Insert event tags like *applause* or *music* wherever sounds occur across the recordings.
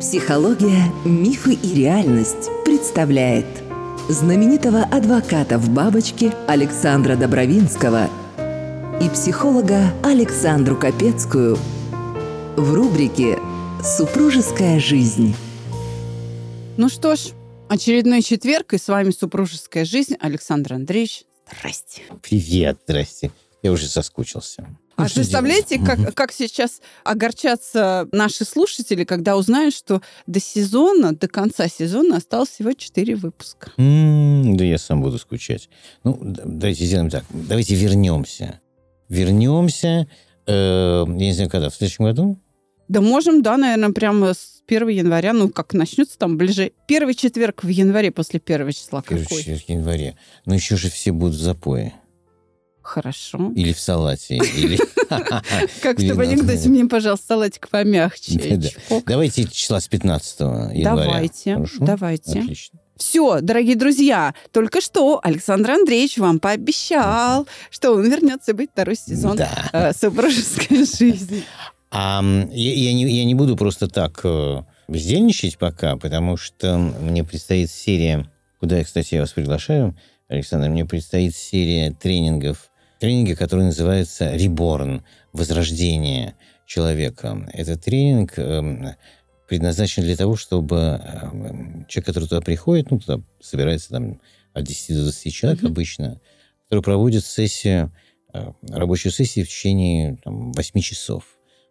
Психология, мифы и реальность представляет знаменитого адвоката в бабочке Александра Добровинского и психолога Александру Капецкую в рубрике «Супружеская жизнь». Ну что ж, очередной четверг, и с вами «Супружеская жизнь». Александр Андреевич, здрасте. Привет, здрасте. Я уже соскучился. А представляете, делать? как, как сейчас огорчатся наши слушатели, когда узнают, что до сезона, до конца сезона осталось всего 4 выпуска. М, Да я сам буду скучать. Ну, давайте сделаем так. Давайте вернемся. Вернемся, э, я не знаю, когда, в следующем году? Да можем, да, наверное, прямо с 1 января, ну, как начнется там ближе. Первый четверг в январе после первого числа. Первый Какой? четверг января. Но еще же все будут в запое. Хорошо. Или в салате. Или... *laughs* Как в анекдоте, мне, пожалуйста, салатик помягче. Давайте числа с 15 января. Давайте, давайте. Отлично. Все, дорогие друзья, только что Александр Андреевич вам пообещал, что он вернется быть второй сезон Да. э, супружеской жизни. А я, я не, я не буду просто так э, бездельничать пока, потому что мне предстоит серия, куда, я, кстати, я вас приглашаю, Александр, мне предстоит серия тренингов, тренинги, которые называются «Reborn», «Возрождение человека». Это тренинг эм, предназначен для того, чтобы эм, человек, который туда приходит, ну, туда собирается там от 10 до 20 человек Мгм. обычно, который проводит сессию, э, рабочую сессию в течение там, 8 часов.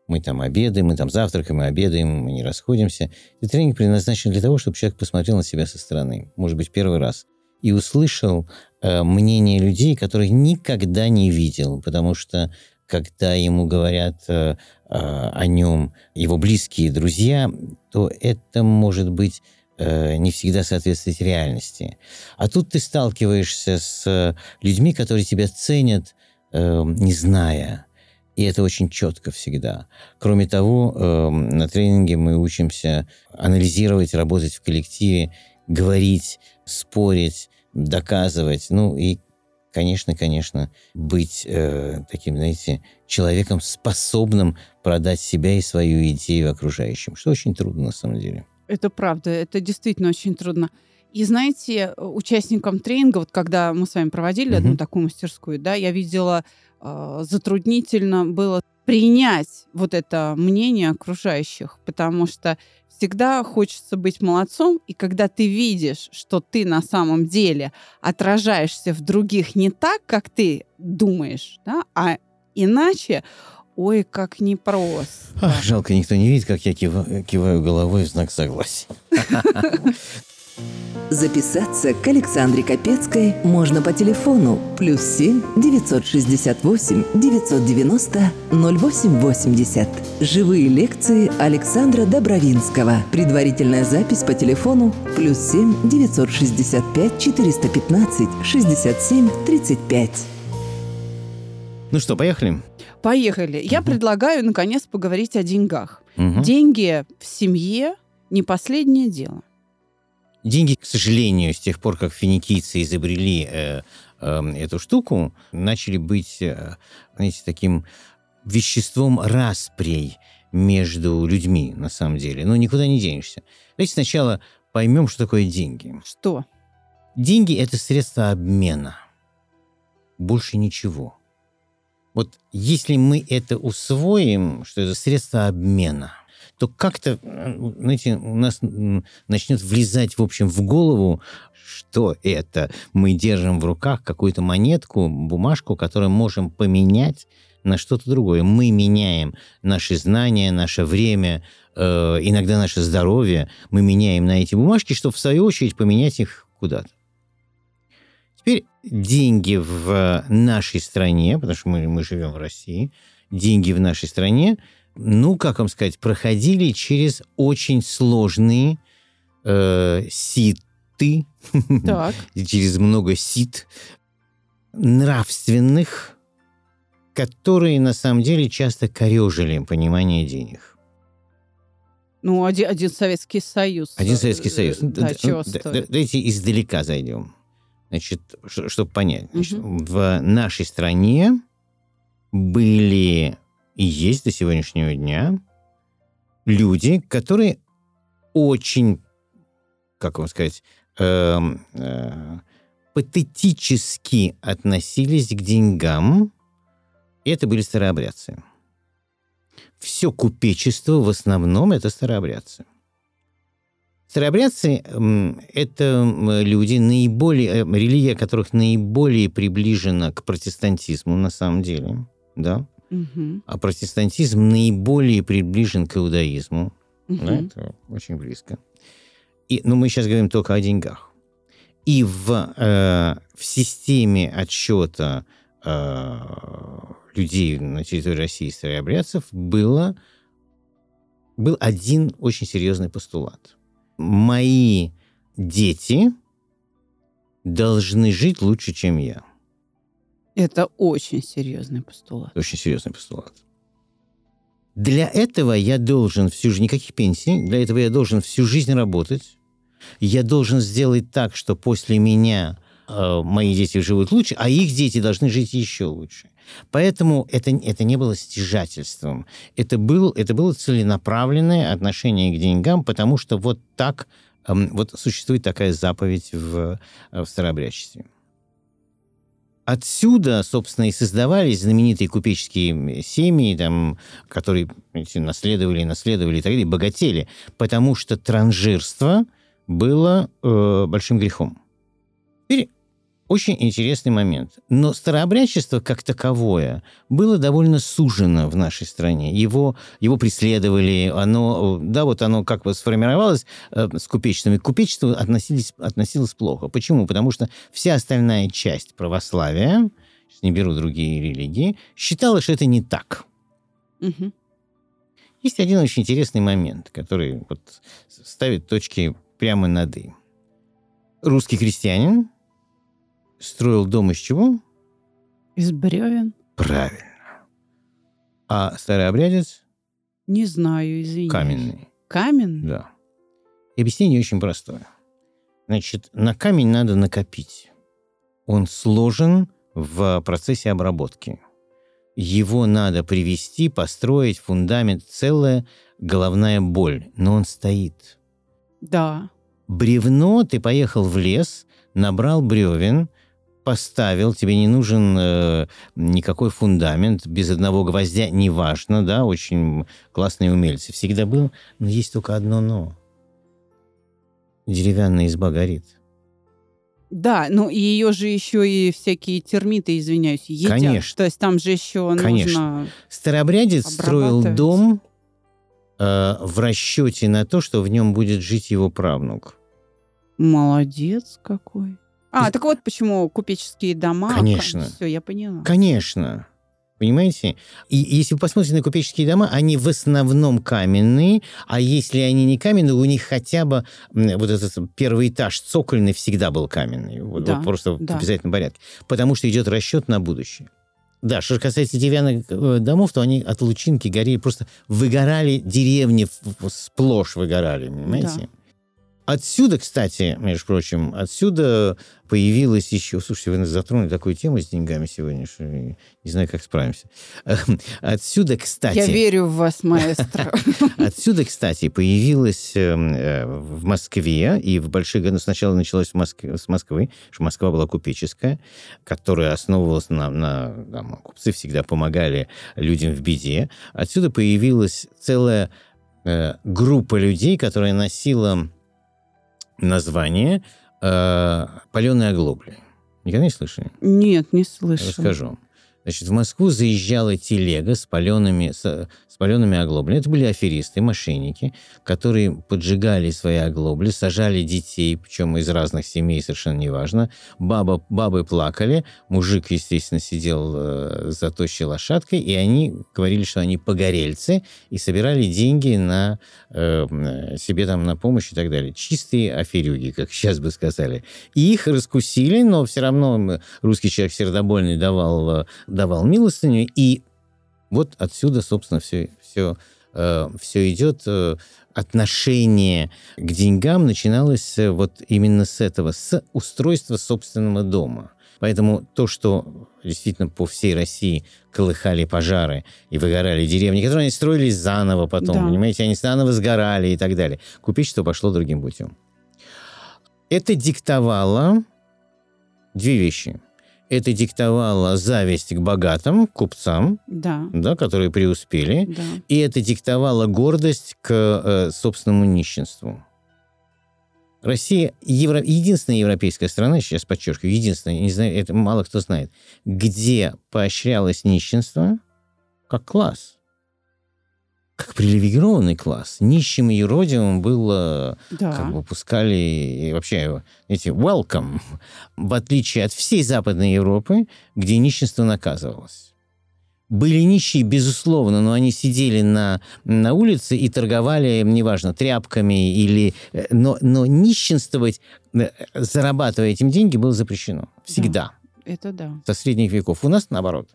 Мы там обедаем, мы там завтракаем, мы обедаем, мы не расходимся. Этот тренинг предназначен для того, чтобы человек посмотрел на себя со стороны, может быть, первый раз, и услышал мнение людей, которых никогда не видел, потому что когда ему говорят э, э, о нем его близкие друзья, то это может быть э, не всегда соответствовать реальности. А тут ты сталкиваешься с э, людьми, которые тебя ценят, э, не зная. И это очень четко всегда. Кроме того, э, на тренинге мы учимся анализировать, работать в коллективе, говорить, спорить, доказывать. Ну и, конечно, конечно, быть э, таким, знаете, человеком, способным продать себя и свою идею окружающим, что очень трудно на самом деле. Это правда, это действительно очень трудно. И знаете, участникам тренинга, вот когда мы с вами проводили одну Мгм. такую мастерскую, да, я видела, э, затруднительно было принять вот это мнение окружающих, потому что всегда хочется быть молодцом, и когда ты видишь, что ты на самом деле отражаешься в других не так, как ты думаешь, да, а иначе, ой, как непросто. Ах, жалко, никто не видит, как я кива- киваю головой в знак согласия. *laughs* Записаться к Александре Капецкой можно по телефону плюс 7 968 990 0880. Живые лекции Александра Добровинского. Предварительная запись по телефону плюс 7 965 415 67 35. Ну что, поехали? Поехали. Я предлагаю, наконец, поговорить о деньгах. Мгм. Деньги в семье не последнее дело. Деньги, к сожалению, с тех пор, как финикийцы изобрели э, э, эту штуку, начали быть, э, знаете, таким веществом распрей между людьми, на самом деле. Но никуда не денешься. Давайте сначала поймем, что такое деньги. Что? Деньги – это средство обмена. Больше ничего. Вот если мы это усвоим, что это средство обмена, то как-то, знаете, у нас начнет влезать, в общем, в голову, что это мы держим в руках какую-то монетку, бумажку, которую можем поменять на что-то другое. Мы меняем наши знания, наше время, э, иногда наше здоровье, мы меняем на эти бумажки, чтобы в свою очередь поменять их куда-то. Теперь деньги в нашей стране, потому что мы, мы живем в России, деньги в нашей стране, ну, как вам сказать, проходили через очень сложные э, ситы, *laughs* через много сит нравственных, которые на самом деле часто корежили понимание денег. Ну, один, один Советский Союз. Один э, Советский Союз. э, Да, Д- чего д- д- стоит. Давайте издалека зайдем. Значит, чтобы понять. Значит. В нашей стране были и есть до сегодняшнего дня люди, которые очень, как вам сказать, э, э, патетически относились к деньгам. Это были старообрядцы. Все купечество в основном это старообрядцы. Старообрядцы – это люди, наиболее, э, религия которых наиболее приближена к протестантизму на самом деле, да? Угу. А протестантизм наиболее приближен к иудаизму. Угу. Да, это очень близко. И, но ну, мы сейчас говорим только о деньгах. И в, э, в системе отсчета э, людей на территории России старообрядцев было, был один очень серьезный постулат. Мои дети должны жить лучше, чем я. Это очень серьезный постулат. Очень серьезный постулат. Для этого я должен всю жизнь, никаких пенсий, для этого я должен всю жизнь работать. Я должен сделать так, что после меня э, мои дети живут лучше, а их дети должны жить еще лучше. Поэтому это, это не было стяжательством. Это, был, это было целенаправленное отношение к деньгам, потому что вот так, э, вот существует такая заповедь в, в старообрядчестве. Отсюда, собственно, и создавались знаменитые купеческие семьи, там, которые наследовали, наследовали и так далее, богатели, потому что транжирство было э, большим грехом. Очень интересный момент. Но старообрядчество как таковое было довольно сужено в нашей стране. Его, его преследовали, оно, да, вот оно как бы сформировалось э, с купечеством. И к купечеству относились, относилось плохо. Почему? Потому что вся остальная часть православия, не беру другие религии, считала, что это не так. Угу. Есть один очень интересный момент, который вот ставит точки прямо над «и». Русский крестьянин строил дом из чего? Из бревен. Правильно. А старый обрядец? Не знаю, извините. Каменный. Каменный? Да. И объяснение очень простое. Значит, на камень надо накопить. Он сложен в процессе обработки. Его надо привести, построить, фундамент, целая головная боль. Но он стоит. Да. Бревно, ты поехал в лес, набрал бревен, поставил, тебе не нужен э, никакой фундамент, без одного гвоздя, неважно, да, очень классные умельцы. Всегда был, но есть только одно «но». Деревянная изба горит. Да, ну и ее же еще и всякие термиты, извиняюсь, едят. Конечно. То есть там же еще Конечно. нужно Старобрядец строил дом э, в расчете на то, что в нем будет жить его правнук. Молодец какой. А, так вот почему купеческие дома. Конечно. Все, я поняла. Конечно. Понимаете? И если вы посмотрите на купеческие дома, они в основном каменные, а если они не каменные, у них хотя бы вот этот первый этаж цокольный всегда был каменный. Вот, да, вот просто да. в обязательном порядке. Потому что идет расчет на будущее. Да, что касается деревянных э, домов, то они от лучинки горели, просто выгорали деревни, сплошь выгорали, понимаете? Да. Отсюда, кстати, между прочим, отсюда появилась еще... Слушайте, вы затронули такую тему с деньгами сегодня, что не знаю, как справимся. *laughs* Отсюда, кстати... Я верю в вас, маэстро. *laughs* Отсюда, кстати, появилась эм, э, в Москве, и в больших годах сначала началось с Москвы, что Москва была купеческая, которая основывалась на... на там, купцы всегда помогали людям в беде. Отсюда появилась целая э, группа людей, которая носила название э, «Паленые оглобли». Никогда не слышали? Нет, не слышал. Расскажу. Значит, в Москву заезжала телега с палеными, с, с палеными оглоблями. Это были аферисты, мошенники, которые поджигали свои оглобли, сажали детей, причем из разных семей, совершенно неважно. Баба, бабы плакали, мужик, естественно, сидел э, за тощей лошадкой, и они говорили, что они погорельцы, и собирали деньги на э, себе там на помощь и так далее. Чистые аферюги, как сейчас бы сказали. И их раскусили, но все равно русский человек сердобольный давал э, давал милостыню, и вот отсюда, собственно, все, все, э, все идет. Э, отношение к деньгам начиналось э, вот именно с этого, с устройства собственного дома. Поэтому то, что действительно по всей России колыхали пожары и выгорали деревни, которые они строились заново потом, Да. понимаете, они заново сгорали и так далее. Купечество пошло другим путем. Это диктовало две вещи. Это диктовало зависть к богатым купцам, Да, да, которые преуспели, да. и это диктовало гордость к э, собственному нищенству. Россия евро- единственная европейская страна, сейчас подчеркиваю, единственная, не знаю, это мало кто знает, где поощрялось нищенство как класс, как привилегированный класс. Нищим и юродивым было Да. как бы пускали и вообще эти welcome, в отличие от всей Западной Европы, где нищенство наказывалось. Были нищие, безусловно, но они сидели на, на улице и торговали, неважно, тряпками или... э, Но, но нищенствовать, э, зарабатывая этим деньги, было запрещено. Всегда. Это да. Со средних веков. У нас наоборот.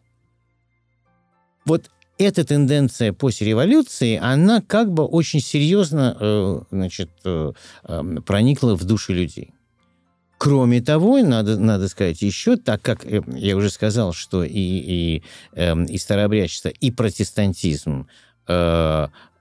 Вот эта тенденция после революции, она как бы очень серьезно э, значит, э, э, проникла в души людей. Кроме того, надо, надо сказать еще, так как э, я уже сказал, что и, и, эм, и старообрядчество, и протестантизм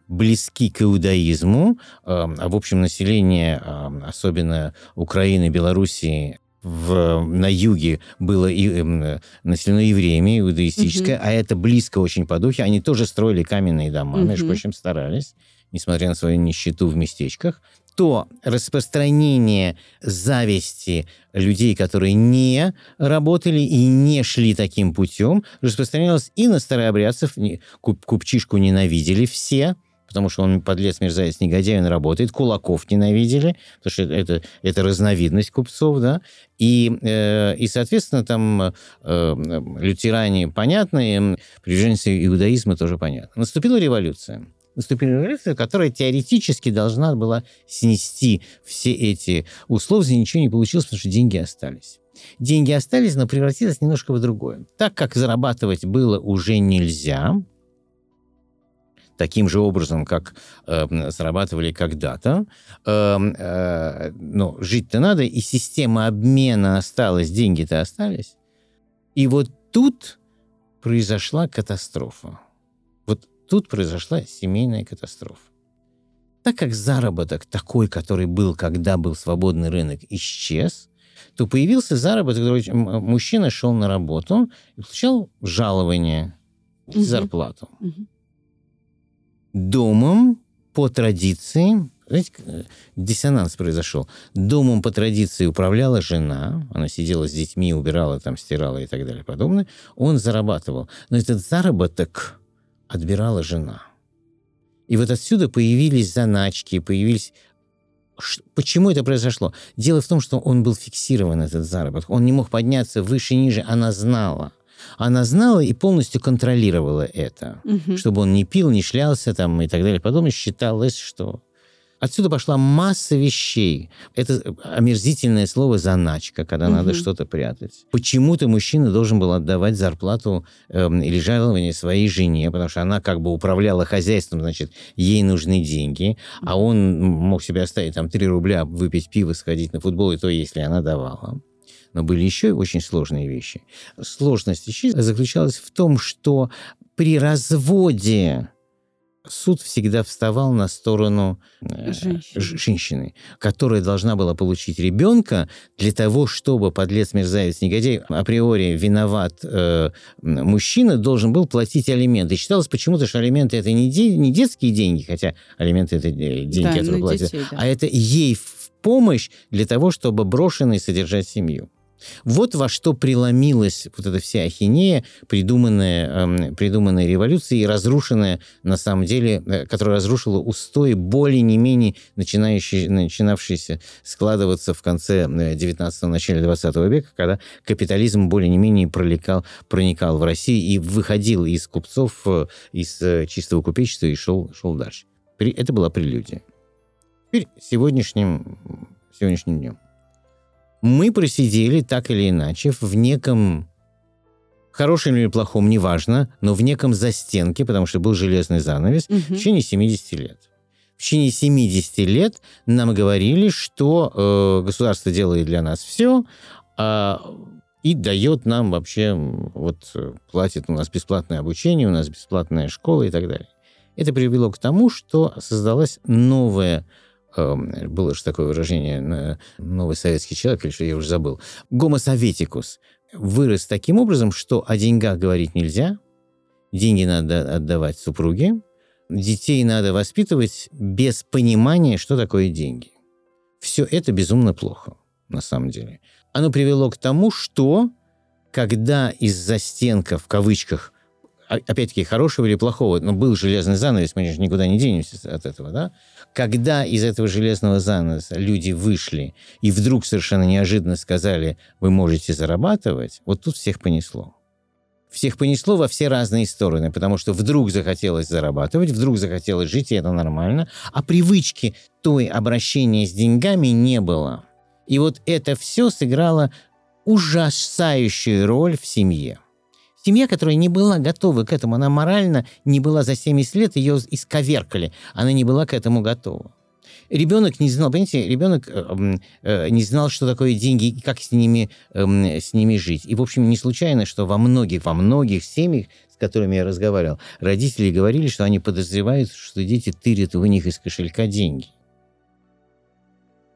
близки к иудаизму, а в общем население, особенно Украины, Белоруссии, в, на юге было и, эм, населено евреями, иудаистическое, а это близко очень по духе. Они тоже строили каменные дома, Мгм. между прочим, старались, несмотря на свою нищету в местечках то распространение зависти людей, которые не работали и не шли таким путем, распространялось и на старообрядцев. Куп, купчишку ненавидели все, потому что он подлец, мерзавец, негодяй, он работает. Кулаков ненавидели, потому что это, это разновидность купцов, да. И, э, и соответственно, там э, лютеране понятные, приверженцы иудаизма тоже понятно. Наступила революция наступила революция, которая теоретически должна была снести все эти условия, ничего не получилось, потому что деньги остались. Деньги остались, но превратилось немножко в другое. Так как зарабатывать было уже нельзя, таким же образом, как э, зарабатывали когда-то, э, э, но жить-то надо, и система обмена осталась, деньги-то остались. И вот тут произошла катастрофа. Вот тут произошла семейная катастрофа. Так как заработок такой, который был, когда был свободный рынок, исчез, то появился заработок, который мужчина шел на работу и получал жалование, и Мгм. зарплату. Мгм. Домом по традиции, знаете, э, диссонанс произошел. Домом по традиции управляла жена, она сидела с детьми, убирала, там, стирала и так далее подобное. Он зарабатывал. Но этот заработок отбирала жена. И вот отсюда появились заначки, появились... Почему это произошло? Дело в том, что он был фиксирован, этот заработок. Он не мог подняться выше, ниже. Она знала. Она знала и полностью контролировала это. Мгм. Чтобы он не пил, не шлялся там и так далее. Потом считалось, что... Отсюда пошла масса вещей. Это омерзительное слово «заначка», когда Мгм. надо что-то прятать. Почему-то мужчина должен был отдавать зарплату эм, или жалование своей жене, потому что она как бы управляла хозяйством, значит, ей нужны деньги, а он мог себе оставить там 3 рубля, выпить пиво, сходить на футбол, и то, если она давала. Но были еще и очень сложные вещи. Сложность вещей заключалась в том, что при разводе суд всегда вставал на сторону э, Женщины. женщины, которая должна была получить ребенка для того, чтобы подлец, мерзавец, негодяй, априори виноват э, мужчина, должен был платить алименты. И считалось почему-то, что алименты это не, де- не детские деньги, хотя алименты это э, деньги, Да, которые на платят, детей, да. а это ей в помощь для того, чтобы брошенный содержать семью. Вот во что преломилась вот эта вся ахинея, придуманная, эм, придуманная революцией и разрушенная, на самом деле, э, которая разрушила устои более не менее начинающие, начинавшиеся складываться в конце э, 19-го, начале 20 века, когда капитализм более не менее проникал, проникал в Россию и выходил из купцов, э, из э, чистого купечества и шел, шел дальше. Это была прелюдия. Теперь сегодняшним, сегодняшним днем. Мы просидели так или иначе в неком хорошем или плохом, неважно, но в неком застенке, потому что был железный занавес, в Мгм. течение 70 лет. В течение 70 лет нам говорили, что э, государство делает для нас все, а и дает нам вообще, вот э, платит у нас бесплатное обучение, у нас бесплатная школа и так далее. Это привело к тому, что создалась новая было же такое выражение, новый советский человек, или что я уже забыл, гомосоветикус, вырос таким образом, что о деньгах говорить нельзя, деньги надо отдавать супруге, детей надо воспитывать без понимания, что такое деньги. Все это безумно плохо, на самом деле. Оно привело к тому, что когда из-за стенка, в кавычках, опять-таки, хорошего или плохого, но был железный занавес, мы же никуда не денемся от этого, да? Когда из этого железного занавеса люди вышли и вдруг совершенно неожиданно сказали, вы можете зарабатывать, вот тут всех понесло всех понесло во все разные стороны, потому что вдруг захотелось зарабатывать, вдруг захотелось жить, и это нормально, а привычки той обращения с деньгами не было. И вот это все сыграло ужасающую роль в семье. Семья, которая не была готова к этому, она морально не была за 70 лет, ее исковеркали, она не была к этому готова ребенок не знал, понимаете, ребенок э, э, не знал, что такое деньги и как с ними, э, с ними жить. И, в общем, не случайно, что во многих, во многих семьях, с которыми я разговаривал, родители говорили, что они подозревают, что дети тырят у них из кошелька деньги.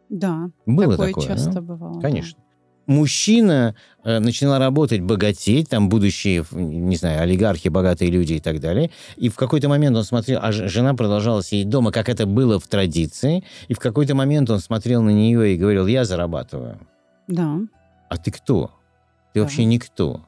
Да, Было такое, такое часто да? бывало. Конечно мужчина э, начинал работать, богатеть, там будущие, не знаю, олигархи, богатые люди и так далее. И в какой-то момент он смотрел, а жена продолжала сидеть дома, как это было в традиции. И в какой-то момент он смотрел на нее и говорил, я зарабатываю. Да. А ты кто? Ты Да. вообще никто.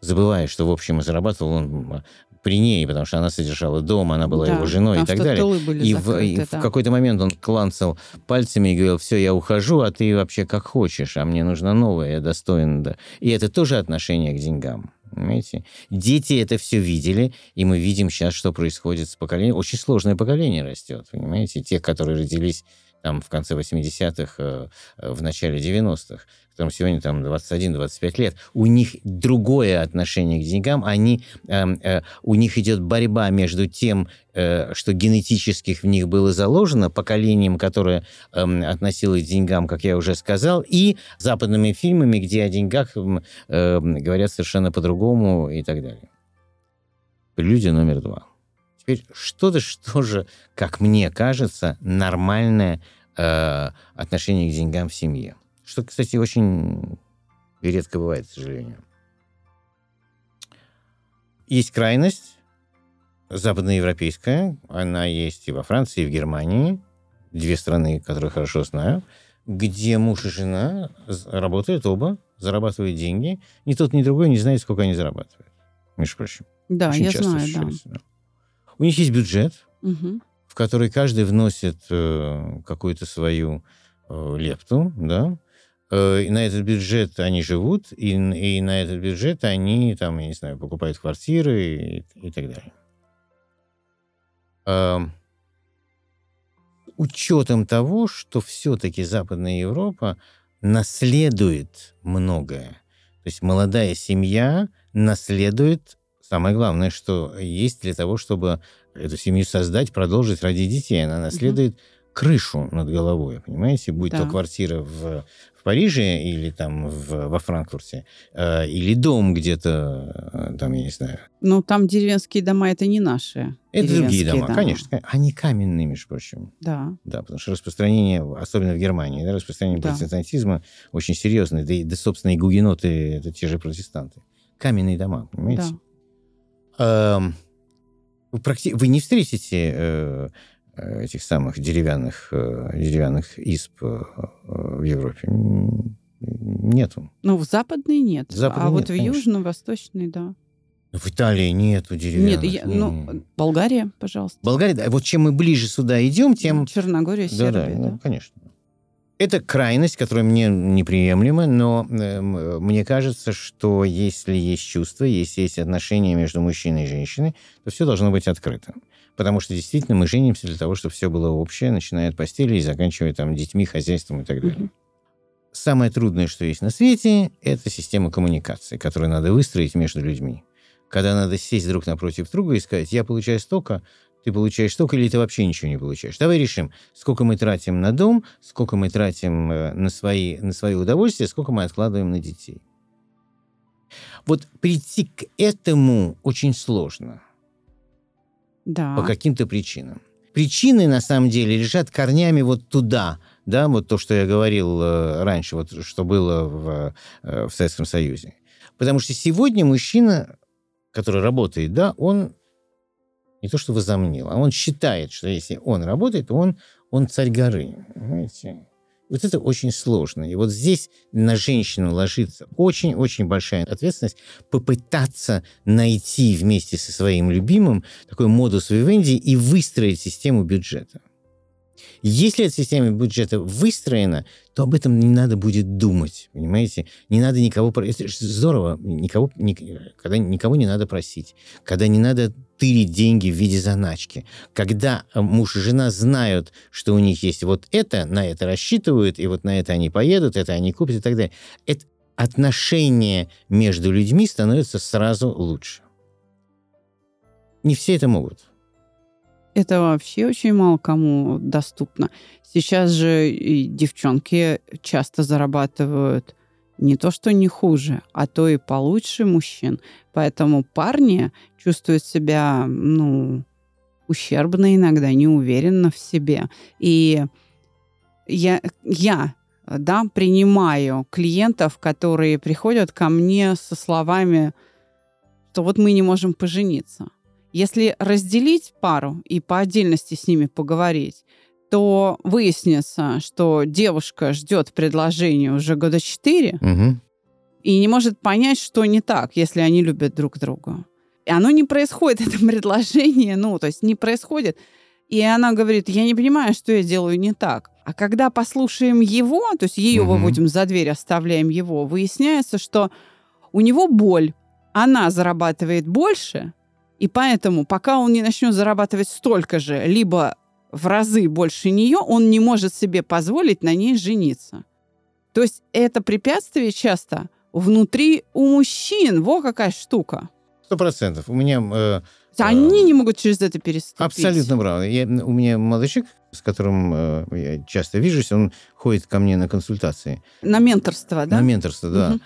Забывая, что, в общем, зарабатывал он при ней, потому что она содержала дом, она была Да, его женой и так далее. были И в, закрыты, и в да. какой-то момент он кланцал пальцами и говорил, все, я ухожу, а ты вообще как хочешь, а мне нужно новое, я достоин. Да. И это тоже отношение к деньгам. Понимаете? Дети это все видели, и мы видим сейчас, что происходит с поколением. Очень сложное поколение растет, понимаете? Те, которые родились там в конце 80-х, э, в начале 90-х, которым сегодня там 21-25 лет, у них другое отношение к деньгам, они, э, э, у них идет борьба между тем, э, что генетически в них было заложено, поколением, которое э, относилось к деньгам, как я уже сказал, и западными фильмами, где о деньгах м, э, говорят совершенно по-другому и так далее. Прелюдия номер два. Теперь что-то, что же, как мне кажется, нормальное э, отношение к деньгам в семье. Что, кстати, очень редко бывает, к сожалению. Есть крайность западноевропейская, она есть и во Франции, и в Германии, две страны, которые хорошо знаю, где муж и жена работают оба, зарабатывают деньги, ни тот, ни другой не знает, сколько они зарабатывают, между прочим. Да, Очень я часто знаю, да. У них есть бюджет, Мгм. в который каждый вносит э, какую-то свою э, лепту, да, Э, и на этот бюджет они живут, и, и на этот бюджет они, там, я не знаю, покупают квартиры и, и так далее. Эм, учетом того, что все-таки Западная Европа наследует многое. То есть молодая семья наследует самое главное, что есть для того, чтобы эту семью создать, продолжить ради детей. Она наследует крышу над головой, понимаете? Будь то Да. квартира в, в Париже или там в- во Франкфурте, э, или дом где-то, э, там, я не знаю. Ну, там деревенские дома это не наши. Это другие деревенские дома, конечно. Они каменные, между прочим. Да. Да, потому что распространение, особенно в Германии, да, распространение Да. протестантизма очень серьезное. Да, и, да, собственно, и гугеноты — это те же протестанты. Каменные дома, понимаете? Эм, вы, практи- вы не встретите э, э, этих самых деревянных, э, деревянных исп в Европе. Нету. Ну, в западной нет. Западной а вот нет, в конечно. южно-восточной, да. В Италии нету деревянных. Нет, я- ну, Болгария, пожалуйста. Болгария, да, вот чем мы ближе сюда идем, тем Черногория, Да, Сербия, да, да. ну, конечно. Это крайность, которая мне неприемлема, но э, мне кажется, что если есть чувства, если есть отношения между мужчиной и женщиной, то все должно быть открыто. Потому что действительно мы женимся для того, чтобы все было общее, начиная от постели и заканчивая там детьми, хозяйством и так далее. Самое трудное, что есть на свете, это система коммуникации, которую надо выстроить между людьми. Когда надо сесть друг напротив друга и сказать, я получаю столько, ты получаешь столько, или ты вообще ничего не получаешь. Давай решим, сколько мы тратим на дом, сколько мы тратим э, на свои, на свои удовольствия, сколько мы откладываем на детей. Вот прийти к этому очень сложно. Да. По каким-то причинам. Причины, на самом деле, лежат корнями вот туда, да, вот то, что я говорил э, раньше, вот что было в, э, в Советском Союзе. Потому что сегодня мужчина, который работает, да, он не то что возомнил, а он считает, что если он работает, то он, он царь горы. Понимаете? Вот это очень сложно. И вот здесь на женщину ложится очень-очень большая ответственность попытаться найти вместе со своим любимым такой модус вивенди и выстроить систему бюджета. Если эта система бюджета выстроена, то об этом не надо будет думать, понимаете? Не надо никого... Это здорово, никого, когда никого не надо просить, когда не надо тырить деньги в виде заначки, когда э, муж и жена знают, что у них есть вот это, на это рассчитывают, и вот на это они поедут, это они купят и так далее. Это отношения между людьми становятся сразу лучше. Не все это могут это вообще очень мало кому доступно. Сейчас же и девчонки часто зарабатывают не то, что не хуже, а то и получше мужчин. Поэтому парни чувствуют себя, ну, ущербно иногда, неуверенно в себе. И я, я да, принимаю клиентов, которые приходят ко мне со словами, что вот мы не можем пожениться. Если разделить пару и по отдельности с ними поговорить, то выяснится, что девушка ждет предложения уже года четыре угу. и не может понять, что не так, если они любят друг друга. И оно не происходит, *laughs* это предложение, ну, то есть не происходит. И она говорит, я не понимаю, что я делаю не так. А когда послушаем его, то есть ее угу. выводим за дверь, оставляем его, выясняется, что у него боль, она зарабатывает больше, и поэтому, пока он не начнет зарабатывать столько же, либо в разы больше нее, он не может себе позволить на ней жениться. То есть это препятствие часто внутри у мужчин. Во какая штука. Сто процентов. У меня... Э, Они э, не могут через это переступить. Абсолютно правда. Я, у меня молодой с которым э, я часто вижусь, он ходит ко мне на консультации. На менторство, да? На менторство, да. Угу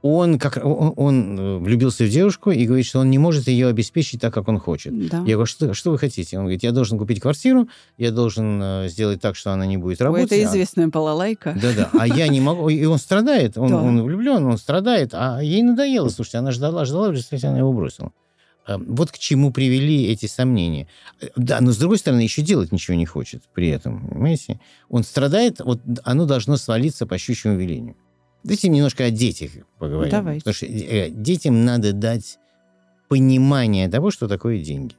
он, как, он, он э, влюбился в девушку и говорит, что он не может ее обеспечить так, как он хочет. Да. Я говорю, что, что вы хотите? Он говорит, я должен купить квартиру, я должен э, сделать так, что она не будет работать. Ой, это известная а... балалайка. Да-да, а я не могу. И он страдает, он, да. он влюблен, он страдает, а ей надоело. Слушайте, она ждала, ждала, в результате она его бросила. Э, вот к чему привели эти сомнения. Да, но с другой стороны, еще делать ничего не хочет при этом, понимаете? Он страдает, вот оно должно свалиться по щучьему велению. Давайте немножко о детях поговорим. Давай. Потому что э, детям надо дать понимание того, что такое деньги.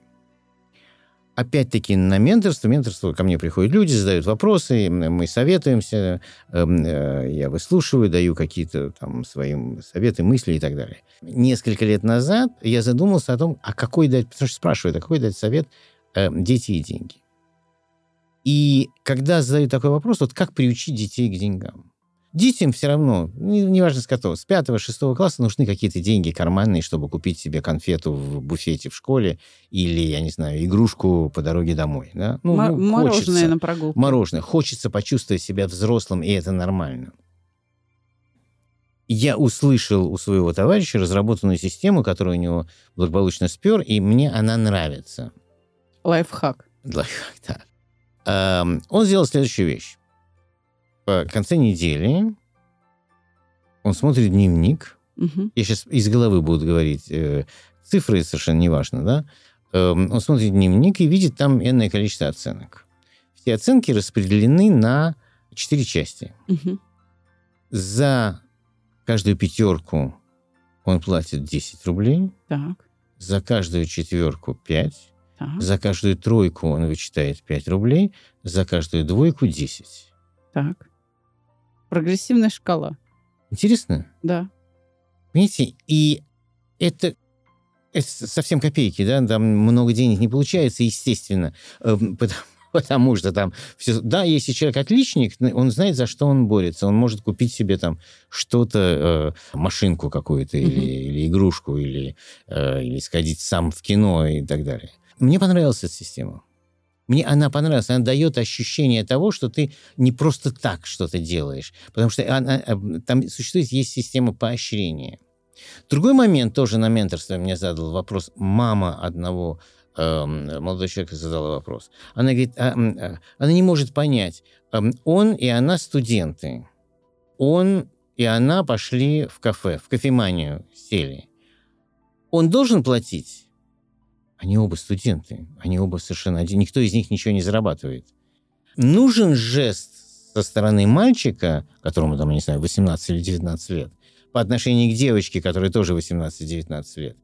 Опять-таки на менторство. Менторство ко мне приходят люди, задают вопросы, мы советуемся, эм, э, я выслушиваю, даю какие-то там свои советы, мысли и так далее. Несколько лет назад я задумался о том, а какой дать, потому что спрашивают, а какой дать совет э, дети и деньги. И когда задают такой вопрос, вот как приучить детей к деньгам? Детям все равно, неважно с какого, с пятого, шестого класса нужны какие-то деньги карманные, чтобы купить себе конфету в буфете в школе или, я не знаю, игрушку по дороге домой. Да? Ну, М- ну, мороженое хочется, на прогулку. Мороженое. Хочется почувствовать себя взрослым, и это нормально. Я услышал у своего товарища разработанную систему, которую у него благополучно спер, и мне она нравится. Лайфхак. Лайфхак, да. Эм, он сделал следующую вещь в конце недели он смотрит дневник. Угу. Я сейчас из головы буду говорить э, цифры, совершенно неважно, да. Э, он смотрит дневник и видит там энное количество оценок. Все оценки распределены на четыре части. Угу. За каждую пятерку он платит 10 рублей. Так. За каждую четверку 5. Так. За каждую тройку он вычитает 5 рублей. За каждую двойку 10. Так. Прогрессивная шкала. Интересно? Да. Понимаете, и это, это совсем копейки, да, там много денег не получается, естественно, эм, потому, *laughs* потому что там все... Да, если человек отличник, он знает, за что он борется. Он может купить себе там что-то, э, машинку какую-то mm-hmm. или, или игрушку, или, э, или сходить сам в кино и так далее. Мне понравилась эта система. Мне она понравилась. Она дает ощущение того, что ты не просто так что-то делаешь. Потому что она, э, там существует, есть система поощрения. Другой момент тоже на менторстве мне задал вопрос. Мама одного э, молодого человека задала вопрос. Она говорит, а, а, она не может понять. Э, он и она студенты. Он и она пошли в кафе, в кофеманию сели. Он должен платить? Они оба студенты. Они оба совершенно один. Никто из них ничего не зарабатывает. Нужен жест со стороны мальчика, которому, там, не знаю, 18 или 19 лет, по отношению к девочке, которой тоже 18-19 лет.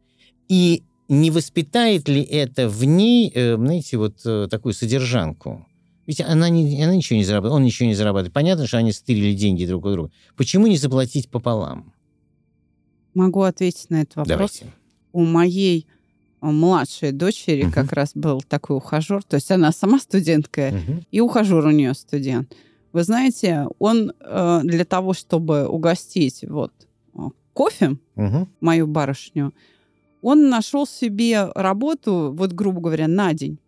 И не воспитает ли это в ней, э, знаете, вот э, такую содержанку? Ведь она, не, она ничего не зарабатывает, он ничего не зарабатывает. Понятно, что они стырили деньги друг у друга. Почему не заплатить пополам? Могу ответить на этот вопрос. Давайте. У моей младшей дочери Мгм. как раз был такой ухажер. То есть она сама студентка, Мгм. и ухажер у нее студент. Вы знаете, он э, для того, чтобы угостить вот э, кофе Мгм. мою барышню, он нашел себе работу, вот грубо говоря, на день.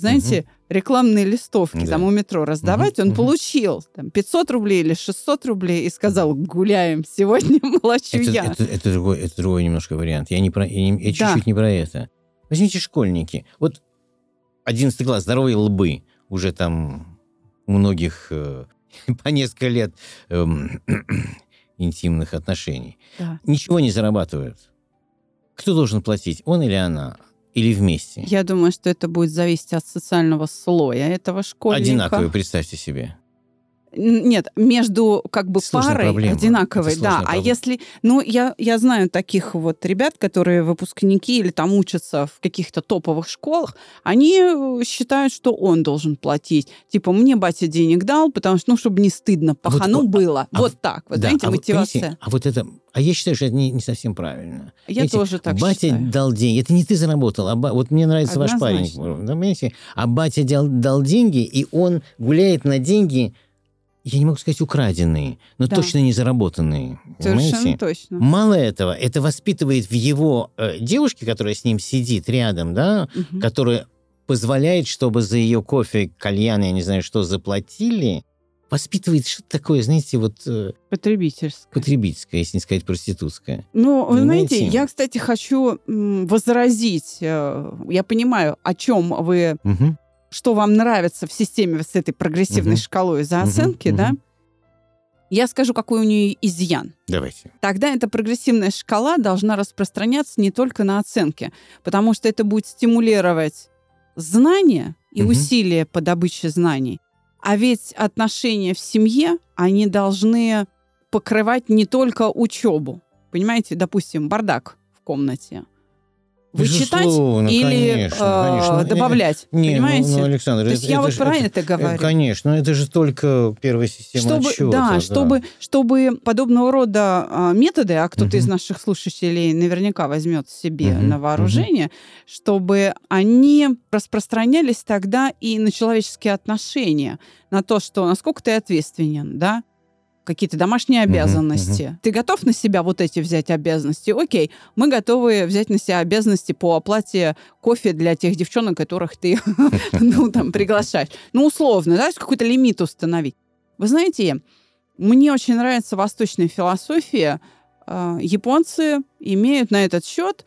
Знаете, рекламные листовки Да. там у метро раздавать, Мгм, он мгм. получил там 500 рублей или 600 рублей и сказал, гуляем, сегодня *laughs* молочу Это, я. это, это другой, это другой немножко вариант. Я, не про, я, не- я Да. чуть-чуть не про это. Возьмите школьники. Вот 11 класс, здоровые лбы. Уже там у многих э, *laughs* по несколько лет эм, *clears throat* интимных отношений. Да. Ничего не зарабатывают. Кто должен платить, он или она? Или вместе? Я думаю, что это будет зависеть от социального слоя этого школьника. Одинаковые, представьте себе. Нет, между как бы Сложная парой проблема. одинаковой, да. А проблема. если, ну я я знаю таких вот ребят, которые выпускники или там учатся в каких-то топовых школах, они э, считают, что он должен платить. Типа мне батя денег дал, потому что ну чтобы не стыдно, Вот, пахану а- было. а вот так, вы Да, знаете, а вот, мотивация. понимаете, а вот это... А я считаю, что это не, не совсем правильно. я Понимаете, тоже так батя считаю. дал деньги. Это не ты заработал. А ба- Вот мне нравится ваш парень. Однозначно. Понимаете? А батя дал, дал деньги, и он гуляет на деньги, я не могу сказать украденные, но Да. точно не заработанные. Совершенно Понимаете? точно. Мало этого, это воспитывает в его э, девушке, которая с ним сидит рядом, да, Мгм. которая позволяет, чтобы за ее кофе, кальян, я не знаю что, заплатили, воспитывает что-то такое, знаете, вот э, Потребительское. потребительское, если не сказать проститутское. Ну, вы знаете, Понимаете? я, кстати, хочу возразить. э, Я понимаю, о чем вы Мгм. Что вам нравится в системе с этой прогрессивной Мгм. шкалой за оценки, да, мгм. я скажу, какой у нее изъян. Давайте. Тогда эта прогрессивная шкала должна распространяться не только на оценки, потому что это будет стимулировать знания и Мгм. усилия по добыче знаний. А ведь отношения в семье, они должны покрывать не только учебу. Понимаете, допустим, бардак в комнате. Вычитать Безусловно, или конечно, э, конечно. добавлять. Не, ну- понимаете? Ну, Александр, То есть это, я это вот ж- про это- говорю. Конечно, но это же только первая система чтобы, отсчета. да, чтобы, чтобы подобного рода а, методы, а кто-то из Мгм. наших слушателей наверняка возьмет себе Мгм, на вооружение, чтобы они распространялись тогда и на человеческие отношения, на то, что насколько ты ответственен, да, какие-то домашние обязанности. Ты готов на себя вот эти взять обязанности? Окей, мы готовы взять на себя обязанности по оплате кофе для тех девчонок, которых ты, *laughs* ну, там, приглашаешь. Ну, условно, да, какой-то лимит установить. Вы знаете, мне очень нравится восточная философия. А, Японцы имеют на этот счет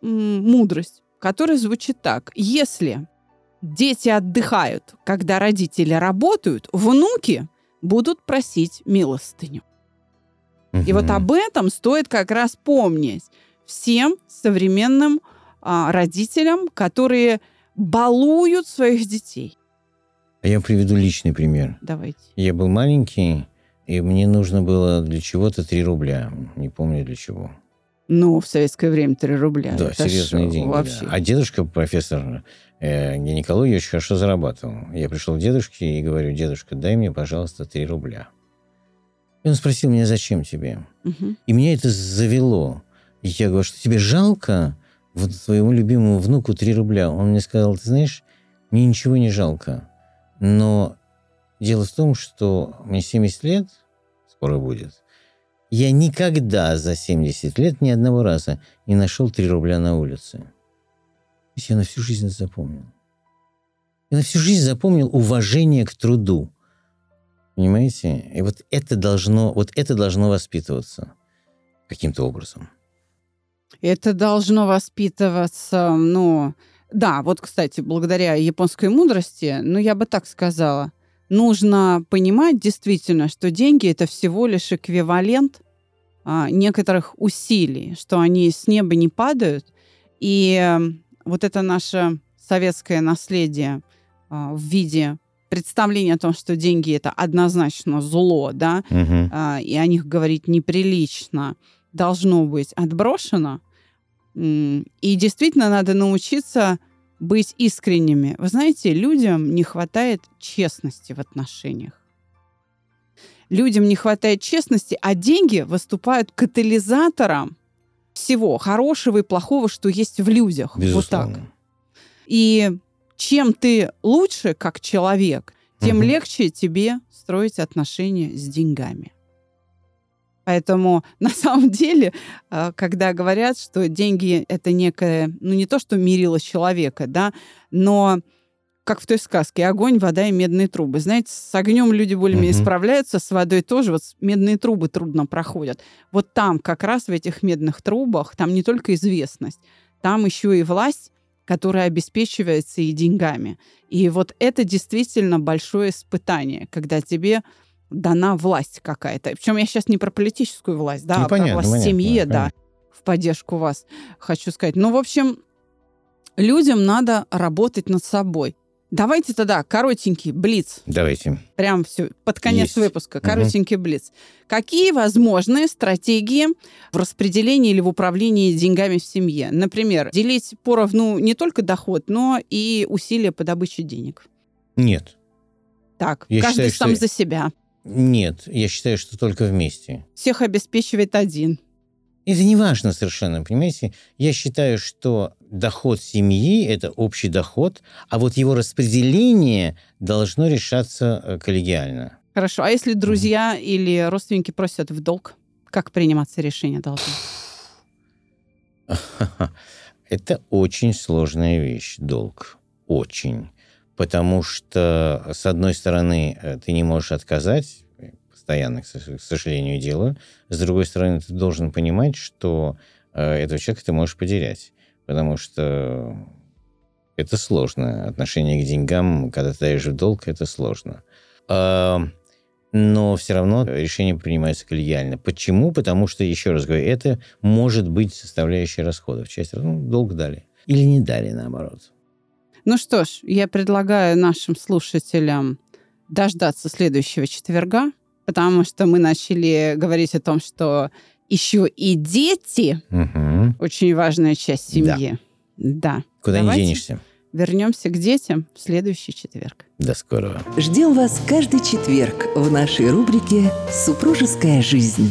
мудрость, которая звучит так. Если дети отдыхают, когда родители работают, внуки будут просить милостыню. И вот об этом стоит как раз помнить всем современным а, родителям, которые балуют своих детей. А Я приведу личный пример. Давайте. Я был маленький, и мне нужно было для чего-то 3 рубля. Не помню для чего. Ну, в советское время 3 рубля. Да, Это серьезные деньги. Вообще. А дедушка, профессор э, гинекологии, очень хорошо зарабатывал. Я пришел к дедушке и говорю, дедушка, дай мне, пожалуйста, 3 рубля. И он спросил меня, зачем тебе? Мгм. И меня это завело. И я говорю, что тебе жалко вот твоему любимому внуку 3 рубля? Он мне сказал, ты знаешь, мне ничего не жалко. Но дело в том, что мне 70 лет, скоро будет, я никогда за 70 лет ни одного раза не нашел 3 рубля на улице. То есть я на всю жизнь запомнил. Я на всю жизнь запомнил уважение к труду. Понимаете? И вот это должно, вот это должно воспитываться каким-то образом. Это должно воспитываться, ну, да, вот, кстати, благодаря японской мудрости, ну, я бы так сказала, нужно понимать действительно, что деньги это всего лишь эквивалент а, некоторых усилий, что они с неба не падают. И а, вот это наше советское наследие а, в виде представления о том, что деньги это однозначно зло, да, а, и о них говорить неприлично, должно быть отброшено. И действительно надо научиться быть искренними. Вы знаете, людям не хватает честности в отношениях. Людям не хватает честности, а деньги выступают катализатором всего хорошего и плохого, что есть в людях. Вот так. Безусловно. И чем ты лучше как человек, тем Мгм. легче тебе строить отношения с деньгами. Поэтому *laughs* на самом деле, э, когда говорят, что деньги это некое, ну не то, что мерило человека, да, но как в той сказке, огонь, вода и медные трубы. Знаете, с огнем люди более-менее Мгм. справляются, с водой тоже. Вот медные трубы трудно проходят. Вот там, как раз в этих медных трубах, там не только известность, там еще и власть, которая обеспечивается и деньгами. И вот это действительно большое испытание, когда тебе дана власть какая-то. Причем я сейчас не про политическую власть, да, Ну, а про понятно, власть в понятно, семье, да, в поддержку вас, хочу сказать. Ну, в общем, людям надо работать над собой. Давайте тогда коротенький блиц. Давайте. Прям все, под конец Есть. выпуска. Коротенький блиц. Какие возможные стратегии в распределении или в управлении деньгами в семье? Например, делить поровну не только доход, но и усилия по добыче денег. Нет. Так, Я каждый считаю, сам что- за себя. Нет, я считаю, что только вместе. Всех обеспечивает один. Это не важно совершенно, понимаете? Я считаю, что доход семьи – это общий доход, а вот его распределение должно решаться э, коллегиально. Хорошо. А если друзья или родственники просят в долг, как приниматься решение должно? *laughs* Это очень сложная вещь, долг. Очень. Потому что, с одной стороны, э, ты не можешь отказать, постоянно, к сож- к сожалению, делаю. С другой стороны, ты должен понимать, что э, этого человека ты можешь потерять. Потому что это сложно. Отношение к деньгам, когда ты даешь в долг, это сложно. Но все равно решение принимается коллегиально. Почему? Потому что, еще раз говорю, это может быть составляющей расходов. Часть ну, долг дали. Или не дали, наоборот. Ну что ж, я предлагаю нашим слушателям дождаться следующего четверга, потому что мы начали говорить о том, что еще и дети Мгм. очень важная часть семьи. Да. Куда Давайте не денешься. Вернемся к детям в следующий четверг. До скорого. Ждем вас каждый четверг в нашей рубрике «Супружеская жизнь».